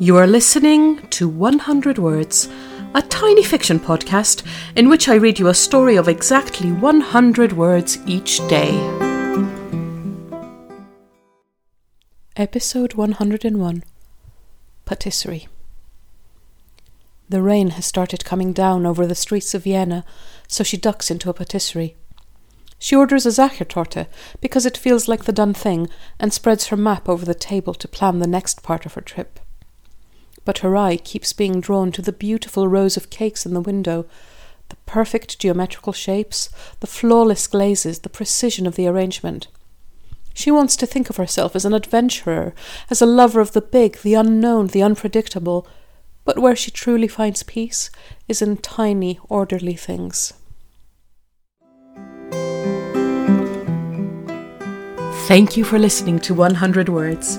You are listening to 100 Words, a tiny fiction podcast in which I read you a story of exactly 100 words each day. Episode 101 Patisserie. The rain has started coming down over the streets of Vienna, so she ducks into a patisserie. She orders a Sachertorte because it feels like the done thing and spreads her map over the table to plan the next part of her trip but her eye keeps being drawn to the beautiful rows of cakes in the window, the perfect geometrical shapes, the flawless glazes, the precision of the arrangement. She wants to think of herself as an adventurer, as a lover of the big, the unknown, the unpredictable, but where she truly finds peace is in tiny, orderly things. Thank you for listening to 100 Words.